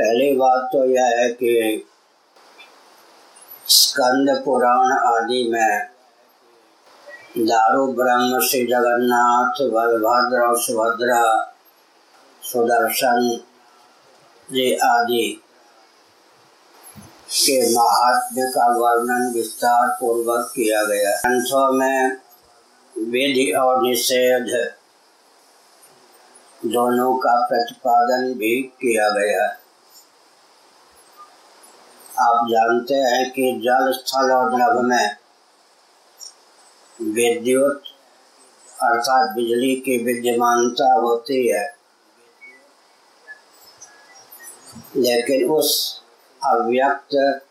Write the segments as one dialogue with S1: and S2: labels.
S1: पहली बात तो यह है कि स्कंद पुराण आदि में दारू, ब्रह्म, श्री जगन्नाथ, बलभद्र और सुभद्रा, सुदर्शन जी आदि के महात्म्य का वर्णन विस्तार पूर्वक किया गया। ग्रंथों में विधि और निषेध दोनों का प्रतिपादन भी किया गया। आप जानते हैं कि जल स्थल और नभ में विद्युत अर्थात बिजली की विद्यमानता होती है। लेकिन उस अव्यक्त,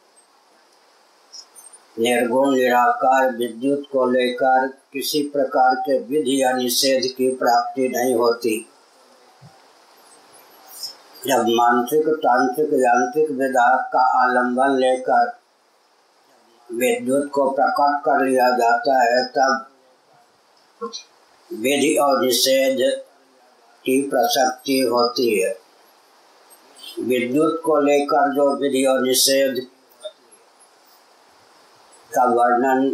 S1: निर्गुण, निराकार विद्युत को लेकर किसी प्रकार के विधि या निषेध की प्राप्ति नहीं होती। जब मानसिक, तांत्रिक, यांत्रिक विधा का आलंबन लेकर विद्युत को प्रकट कर लिया जाता है, तब विधि और निषेध की प्रसक्ति होती है। विद्युत को लेकर जो विधि और निषेध का वर्णन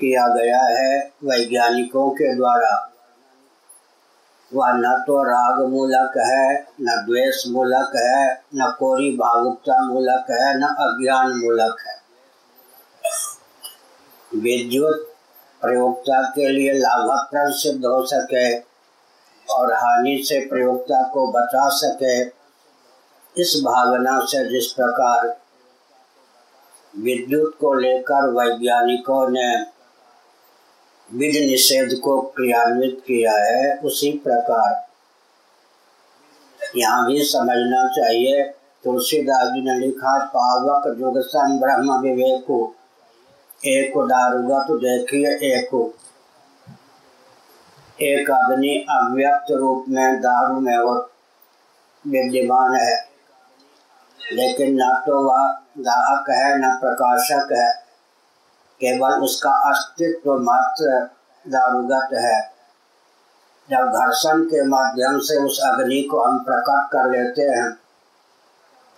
S1: किया गया है, वैज्ञानिकों के द्वारा वह न तो राग मूलक है, न द्वेष मूलक है, न कोरी भावुकता मूलक है, न अज्ञान मूलक है। विद्युत प्रयोगता के लिए लाभप्रद सिद्ध हो सके और हानि से प्रयोगता को बचा सके। इस भावना से जिस प्रकार विद्युत को लेकर वैज्ञानिकों ने विधि निषेध को क्रियान्वित किया है, उसी प्रकार। यहाँ भी समझना चाहिए, तुलसीदास जी ने लिखा, पावक जुग सम ब्रह्म विवेकु। एक दारुगत देखिए, एक एक अग्नि अव्यक्त रूप में, दारू में वो विद्यमान है। लेकिन न तो वह दाहक है, न प्रकाशक है। केवल उसका अस्तित्व मात्र दारुगत है। जब घर्षण के माध्यम से उस अग्नि को हम प्रकट कर लेते हैं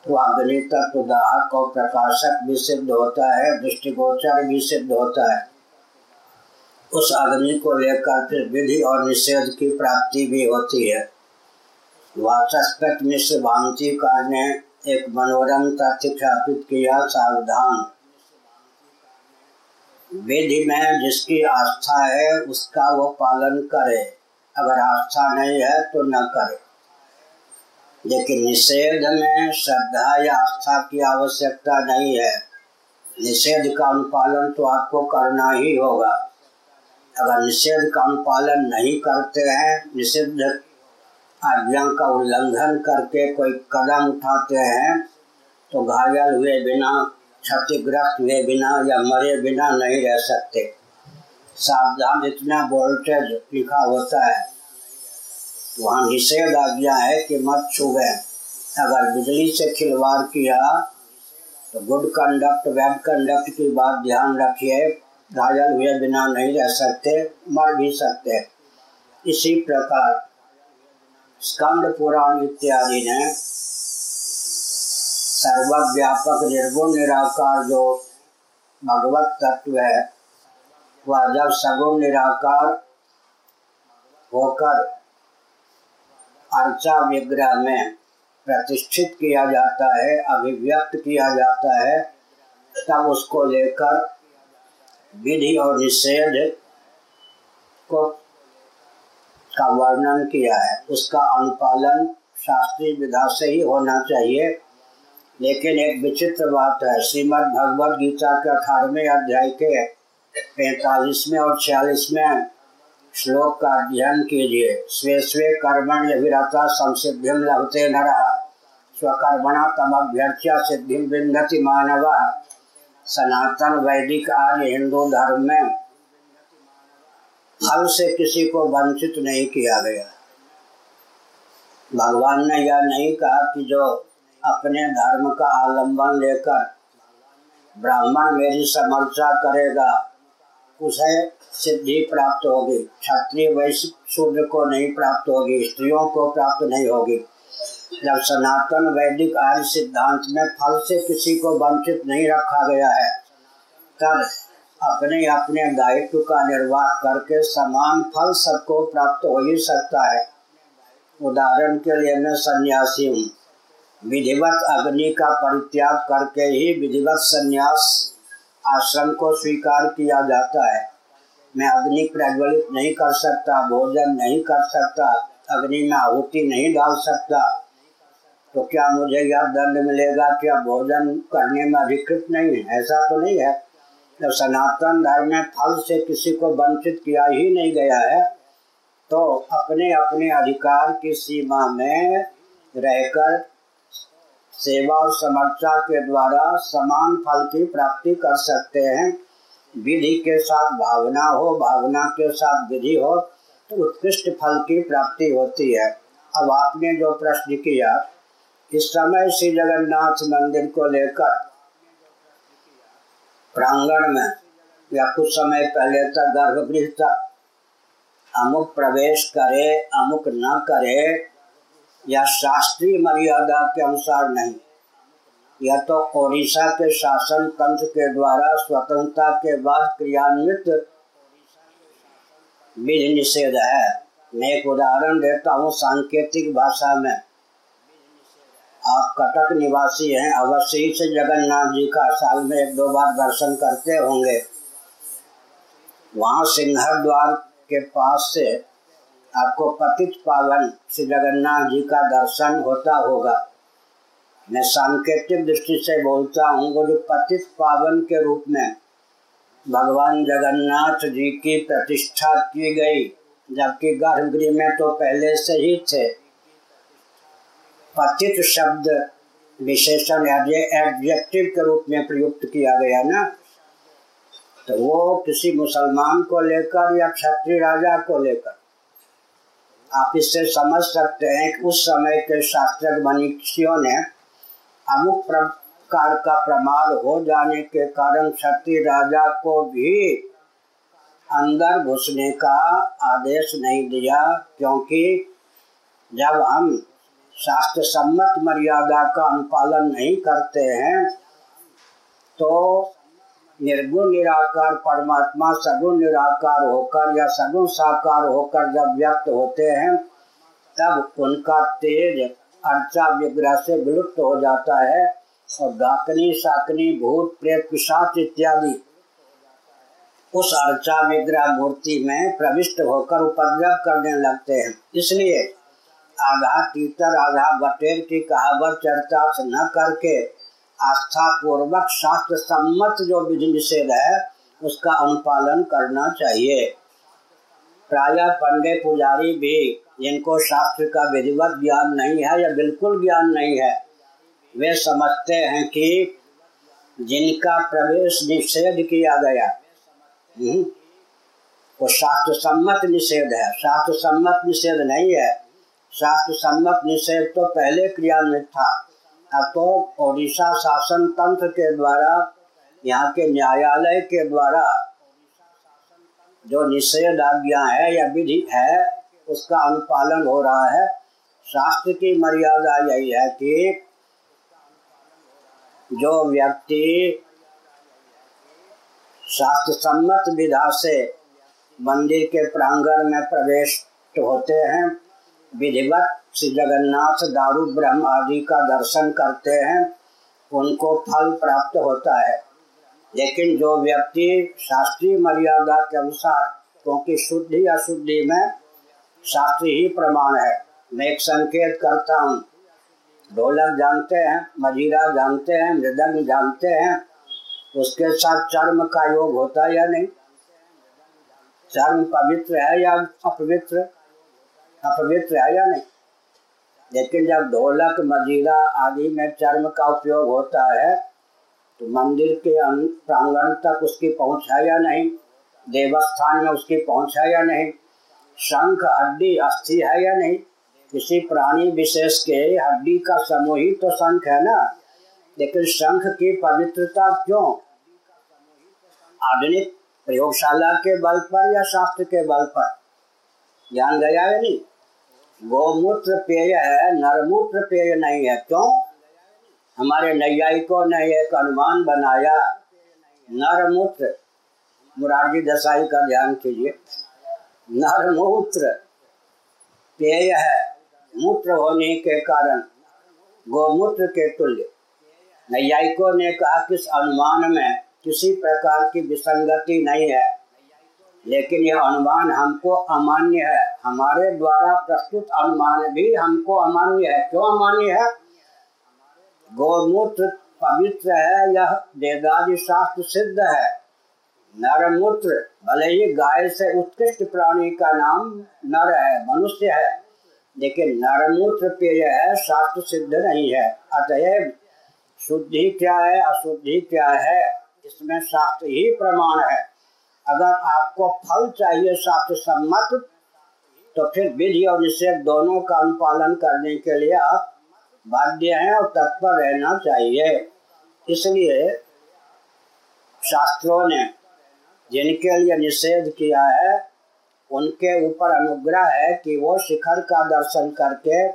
S1: तो अग्नि तत्व दाहक और प्रकाशक भी सिद्ध होता है, दृष्टिगोचर भी सिद्ध होता है। उस अग्नि को लेकर फिर विधि और निषेध की प्राप्ति भी होती है। वाचस्पत मिश्र भांतिकार ने एक मनोरम तथ्य स्थापित किया, सावधान। विधि में जिसकी आस्था है, उसका वो पालन करे। अगर आस्था नहीं है तो न करे। लेकिन निषेध में श्रद्धा या आस्था की आवश्यकता नहीं है। निषेध का अनुपालन तो आपको करना ही होगा। अगर निषेध का अनुपालन नहीं करते हैं, निषिद्ध आज्ञा का उल्लंघन करके कोई कदम उठाते हैं तो घायल हुए बिना क्षतिग्रस्त हुए बिना या मरे बिना नहीं रह सकते। सावधान इतना वोल्टेज लिखा होता है। वहाँ निषेध आज्ञा है कि मत छुए अगर बिजली से खिलवाड़ किया तो गुड कंडक्ट बैड कंडक्ट की बात ध्यान रखिए। घायल हुए बिना नहीं रह सकते, मर भी सकते। इसी प्रकार स्कंद पुराण इत्यादि ने सर्वव्यापक निर्गुण निराकार जो भगवत तत्व है, वह जब सगुण निराकार होकर अर्चा विग्रह में प्रतिष्ठित किया जाता है, अभिव्यक्त किया जाता है, तब उसको लेकर विधि और निषेध को का वर्णन किया है। उसका अनुपालन शास्त्रीय विधा से ही होना चाहिए। लेकिन एक विचित्र बात है। श्रीमद् भगवद गीता के अठारहवें अध्याय के पैंतालीसवें और छियालीसवें श्लोक का अध्ययन कीजिए। स्वे स्वे कर्मण अभिरता संसिद्धि लभते न रहा स्वकर्मणा तमभ्यर्च्या सिद्धि विन्दति मानव। सनातन वैदिक आर्य हिंदू धर्म में फल से किसी को वंचित नहीं किया गया। भगवान ने यह नहीं कहा कि जो अपने धर्म का आलंबन लेकर ब्राह्मण मेरी समर्था करेगा, उसे सिद्धि प्राप्त होगी। क्षत्रिय वैश्य शूद्र को नहीं प्राप्त होगी, स्त्रियों को प्राप्त नहीं होगी। जब सनातन वैदिक आर्य सिद्धांत में फल से किसी को वंचित नहीं रखा गया है, तब अपने अपने दायित्व का निर्वाह करके समान फल सबको प्राप्त हो ही सकता है। उदाहरण के लिए मैं सन्यासी हूँ। विधिवत अग्नि का परित्याग करके ही विधिवत संन्यास आश्रम को स्वीकार किया जाता है। मैं अग्नि प्रज्वलित नहीं कर सकता, भोजन नहीं कर सकता, अग्नि में आहुति नहीं डाल सकता। तो क्या मुझे यह दंड मिलेगा क्या भोजन करने में अधिकृत नहीं है? ऐसा तो नहीं है। जब सनातन धर्म में फल से किसी को वंचित किया ही नहीं गया है तो अपने अपने अधिकार की सीमा में रहकर सेवा और समर्था के द्वारा समान फल की प्राप्ति कर सकते हैं। विधि के साथ भावना हो, भावना के साथ विधि हो तो उत्कृष्ट फल की प्राप्ति होती है। अब आपने जो प्रश्न किया, इस समय श्री जगन्नाथ मंदिर को लेकर प्रांगण में या कुछ समय पहले तक गर्भगृह तक अमुक प्रवेश करे, अमुक न करे या शास्त्रीय मर्यादा के अनुसार नहीं। यह तो ओडिशा के शासन तंत्र के द्वारा स्वतंत्रता के बाद क्रियान्वित विधि निषेध है। मैं एक उदाहरण देता हूँ सांकेतिक भाषा में। आप कटक निवासी हैं अवश्य ही से जगन्नाथ जी का साल में एक दो बार दर्शन करते होंगे। वहाँ सिंहर द्वार के पास से आपको पतित पावन श्री जगन्नाथ जी का दर्शन होता होगा। मैं सांकेतिक दृष्टि से बोलता हूँ, वो जो पतित पावन के रूप में भगवान जगन्नाथ जी की प्रतिष्ठा की गई, जबकि गर्भगृह में तो पहले से ही थे। पतित शब्द विशेषण एडजेक्टिव के रूप में प्रयुक्त किया गया ना? तो वो किसी मुसलमान को लेकर या क्षत्रिय राजा को लेकर आप इससे समझ सकते हैं कि उस समय के शास्त्रज्ञ मनीषियों ने अमुक प्रकार का प्रमाद हो जाने के कारण क्षत्रिय राजा को भी अंदर घुसने का आदेश नहीं दिया, क्योंकि जब हम शास्त्र सम्मत मर्यादा का अनुपालन नहीं करते हैं तो निर्गुण, निराकार परमात्मा सगुण, निराकार होकर या सगुण साकार होकर जब व्यक्त होते हैं, तब उनका तेज अर्चा विग्रह से विलुप्त हो जाता है और डाकनी शाकनी भूत, प्रेत, पिशाच इत्यादि। उस अर्चा विग्रह मूर्ति में प्रविष्ट होकर उपद्रव करने लगते हैं। इसलिए आधा तीतर, आधा बटेर की कहावत चर्चा न करके आस्था पूर्वक शास्त्र सम्मत जो विधि निषेध है उसका अनुपालन करना चाहिए। प्राय पंडे पुजारी भी जिनको शास्त्र का विधिवत ज्ञान नहीं है या बिल्कुल ज्ञान नहीं है वे समझते हैं कि जिनका प्रवेश निषेध किया गया हम्म, वो शास्त्र सम्मत निषेध है। शास्त्र सम्मत निषेध नहीं है। शास्त्र सम्मत निषेध तो पहले क्रियान्वित था। अब तो ओडिशा शासन तंत्र के द्वारा, यहाँ के न्यायालय के द्वारा जो निषेध आज्ञा है या विधि है, उसका अनुपालन हो रहा है। शास्त्र की मर्यादा यही है कि जो व्यक्ति शास्त्र सम्मत विधा से मंदिर के प्रांगण में प्रवेश होते हैं, विधिवत श्री जगन्नाथ दारू, ब्रह्म आदि का दर्शन करते हैं, उनको फल प्राप्त होता है। लेकिन जो व्यक्ति शास्त्रीय मर्यादा के अनुसार, क्योंकि शुद्धि अशुद्धि में शास्त्र ही प्रमाण है, मैं एक संकेत करता हूँ। ढोलक जानते हैं, मजीरा जानते हैं, मृदंग जानते हैं, उसके साथ चर्म का योग होता है या नहीं? चर्म पवित्र है या अपवित्र? अपवित्र है या नहीं? लेकिन जब ढोलक मजीरा आदि में चर्म का उपयोग होता है तो मंदिर के प्रांगण तक उसकी पहुँच है या नहीं? देवस्थान में उसकी पहुँच है या नहीं? शंख, हड्डी अस्थि है या नहीं? किसी प्राणी विशेष के हड्डी का समूह ही तो शंख है ना? लेकिन शंख की पवित्रता क्यों? आधुनिक प्रयोगशाला के बल पर या शास्त्र के बल पर? ध्यान गया या नहीं? गोमूत्र पेय है, नरमूत्र पेय नहीं है। क्यों? हमारे नैयायिकों ने एक अनुमान बनाया, नरमूत्र। मुरारजी दसाई का ध्यान कीजिए। नरमूत्र पेय है, मूत्र होने के कारण, गोमूत्र के तुल्य। नैयायिकों ने कहा कि इस अनुमान में, किसी प्रकार की विसंगति नहीं है। लेकिन यह अनुमान हमको अमान्य है। हमारे द्वारा प्रस्तुत अनुमान भी हमको अमान्य है। क्यों अमान्य है? गोमूत्र पवित्र है, यह वेदादि शास्त्र सिद्ध है। नरमूत्र, भले ही गाय से उत्कृष्ट प्राणी का नाम नर है, मनुष्य है, लेकिन नरमूत्र पेय है शास्त्र सिद्ध नहीं है। अतएव शुद्धि क्या है, अशुद्धि क्या है, इसमें शास्त्र ही प्रमाण है। अगर आपको फल चाहिए शास्त्र सम्मत तो फिर विधि और निषेध दोनों का अनुपालन करने के लिए आप बाध्य हैं और तत्पर रहना चाहिए। इसलिए शास्त्रों ने जिनके लिए निषेध किया है, उनके ऊपर अनुग्रह है कि वो शिखर का दर्शन करके,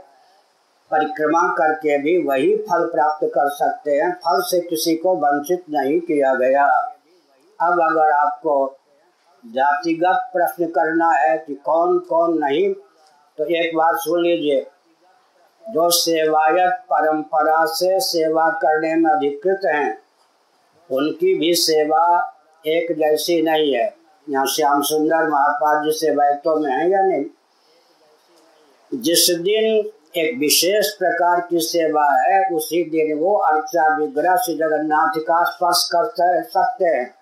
S1: परिक्रमा करके भी वही फल प्राप्त कर सकते हैं। फल से किसी को वंचित नहीं किया गया। अब अगर आपको जातिगत प्रश्न करना है कि कौन कौन नहीं तो एक बात सुन लीजिए। जो सेवायत परंपरा से सेवा करने में अधिकृत हैं, उनकी भी सेवा एक जैसी नहीं है। यहाँ श्याम सुंदर महापाद जी सेवायतों में है या नहीं? जिस दिन एक विशेष प्रकार की सेवा है, उसी दिन वो अर्चा विग्रह श्री जगन्नाथ का स्पर्श कर सकते हैं।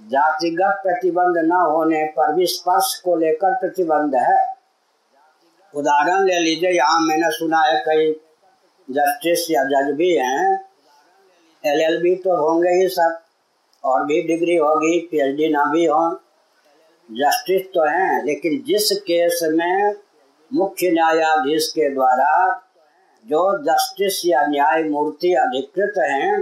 S1: जातिगत प्रतिबंध न होने पर भी स्पर्श को लेकर प्रतिबंध है। उदाहरण ले लीजिए, यहाँ मैंने सुना है कई जस्टिस या जज भी हैं। एलएलबी तो होंगे ही सब, और भी डिग्री होगी पीएचडी ना भी हो। जस्टिस तो हैं, लेकिन जिस केस में मुख्य न्यायाधीश के द्वारा जो जस्टिस या न्यायमूर्ति अधिकृत हैं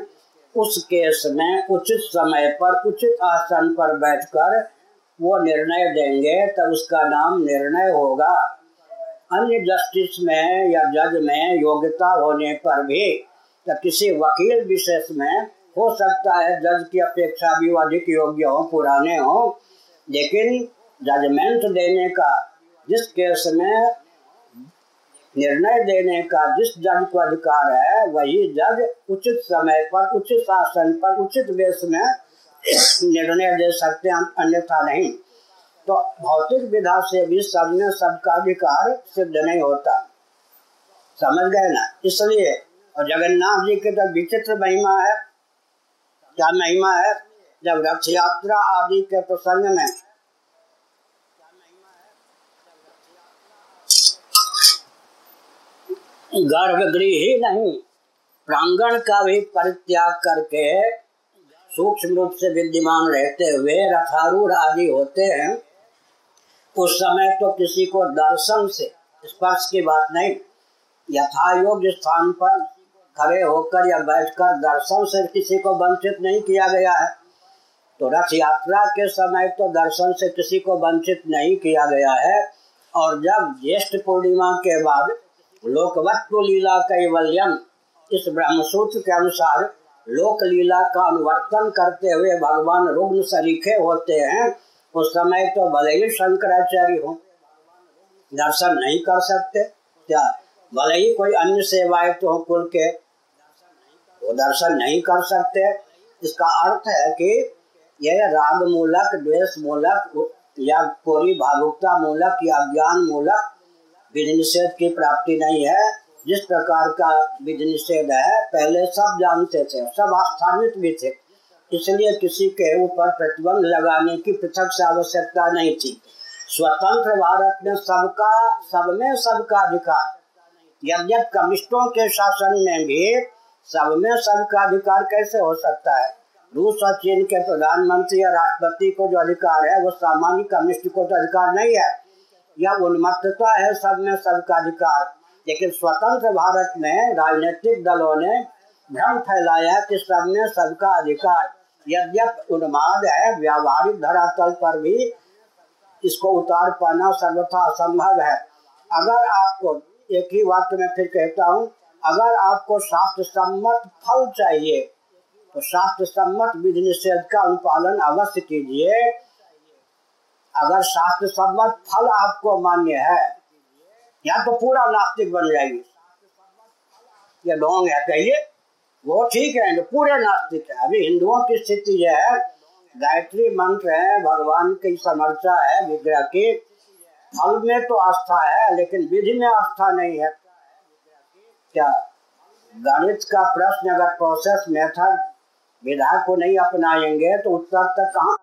S1: उस केस में उचित समय पर उचित आसन पर बैठकर वो निर्णय देंगे, तब उसका नाम निर्णय होगा। अन्य जस्टिस में या जज में योग्यता होने पर भी, या किसी वकील विशेष में, हो सकता है जज की अपेक्षा भी अधिक योग्य हो, पुराने हो, लेकिन जजमेंट देने का, जिस केस में निर्णय देने का जिस जज को अधिकार है, वही जज उचित समय पर, उचित शासन पर, उचित वेश में निर्णय दे सकते हैं, अन्यथा नहीं। तो भौतिक विधा से भी सब में सबका अधिकार सिद्ध नहीं होता। समझ गए ना? इसलिए, और जगन्नाथ जी के तो विचित्र महिमा है। क्या महिमा है? जब रथ यात्रा आदि के प्रसंग में गर्भगृह ही नहीं, प्रांगण का भी परित्याग करके सूक्ष्म रूप से विद्यमान रहते हुए रथारूढ़ आदि होते हैं। उस समय तो किसी को दर्शन से स्पर्श की बात नहीं यथा योग्य स्थान पर खड़े होकर या बैठकर दर्शन से किसी को वंचित नहीं किया गया है। तो रथ यात्रा के समय तो दर्शन से किसी को वंचित नहीं किया गया है, और जब ज्येष्ठ पूर्णिमा के बाद लोकवत्व लीला कैवल्यम इस ब्रह्म सूत्र के अनुसार लोक लीला का अनुवर्तन करते हुए भगवान रुग्ण सरीखे होते हैं। उस समय तो भले ही शंकराचार्य हो, दर्शन नहीं कर सकते। क्या भले ही कोई अन्य सेवाएँ तो कुल के, वो दर्शन नहीं कर सकते। इसका अर्थ है कि यह राग मूलक द्वेष मूलक या कोरी भावुकता मूलक या ज्ञान मूलक विधि निषेध की प्राप्ति नहीं है। जिस प्रकार का विधि निषेध है, पहले सब जानते थे, सब आस्थानित भी थे। इसलिए किसी के ऊपर प्रतिबंध लगाने की पृथक से आवश्यकता नहीं थी। स्वतंत्र भारत में सबका, सब में सबका अधिकार। यद्यप कम्युनिस्टों के शासन में भी सब में सबका अधिकार कैसे हो सकता है? रूस और चीन के प्रधानमंत्री या राष्ट्रपति को जो अधिकार है, वो सामान्य कम्युनिस्ट को तो अधिकार नहीं है। यह उन्मत्तता है सब में सबका अधिकार। लेकिन स्वतंत्र भारत में राजनीतिक दलों ने भ्रम फैलाया कि सब में सबका अधिकार। यद्यप उन्माद है, व्यावहारिक धरातल पर भी इसको उतार पाना सर्वथा असंभव है। अगर आपको एक ही वाक्य में फिर कहता हूँ, अगर आपको शास्त्र सम्मत फल चाहिए तो शास्त्र सम्मत विधि निषेध का अनुपालन अवश्य कीजिए। अगर शास्त्र सम्मत फल आपको मान्य है या तो पूरा नास्तिक बन जाएगी। ये लॉन्ग है, कहिए, वो ठीक है तो पूरे नास्तिक है। अभी हिंदुओं की स्थिति यह है, गायत्री मंत्र है, भगवान की समर्चा है, विग्रह की। फल में तो आस्था है, लेकिन विधि में आस्था नहीं है। क्या गणित का प्रश्न अगर प्रोसेस मेथड विधा को नहीं अपनाएँगे तो उत्तर तक कहाँ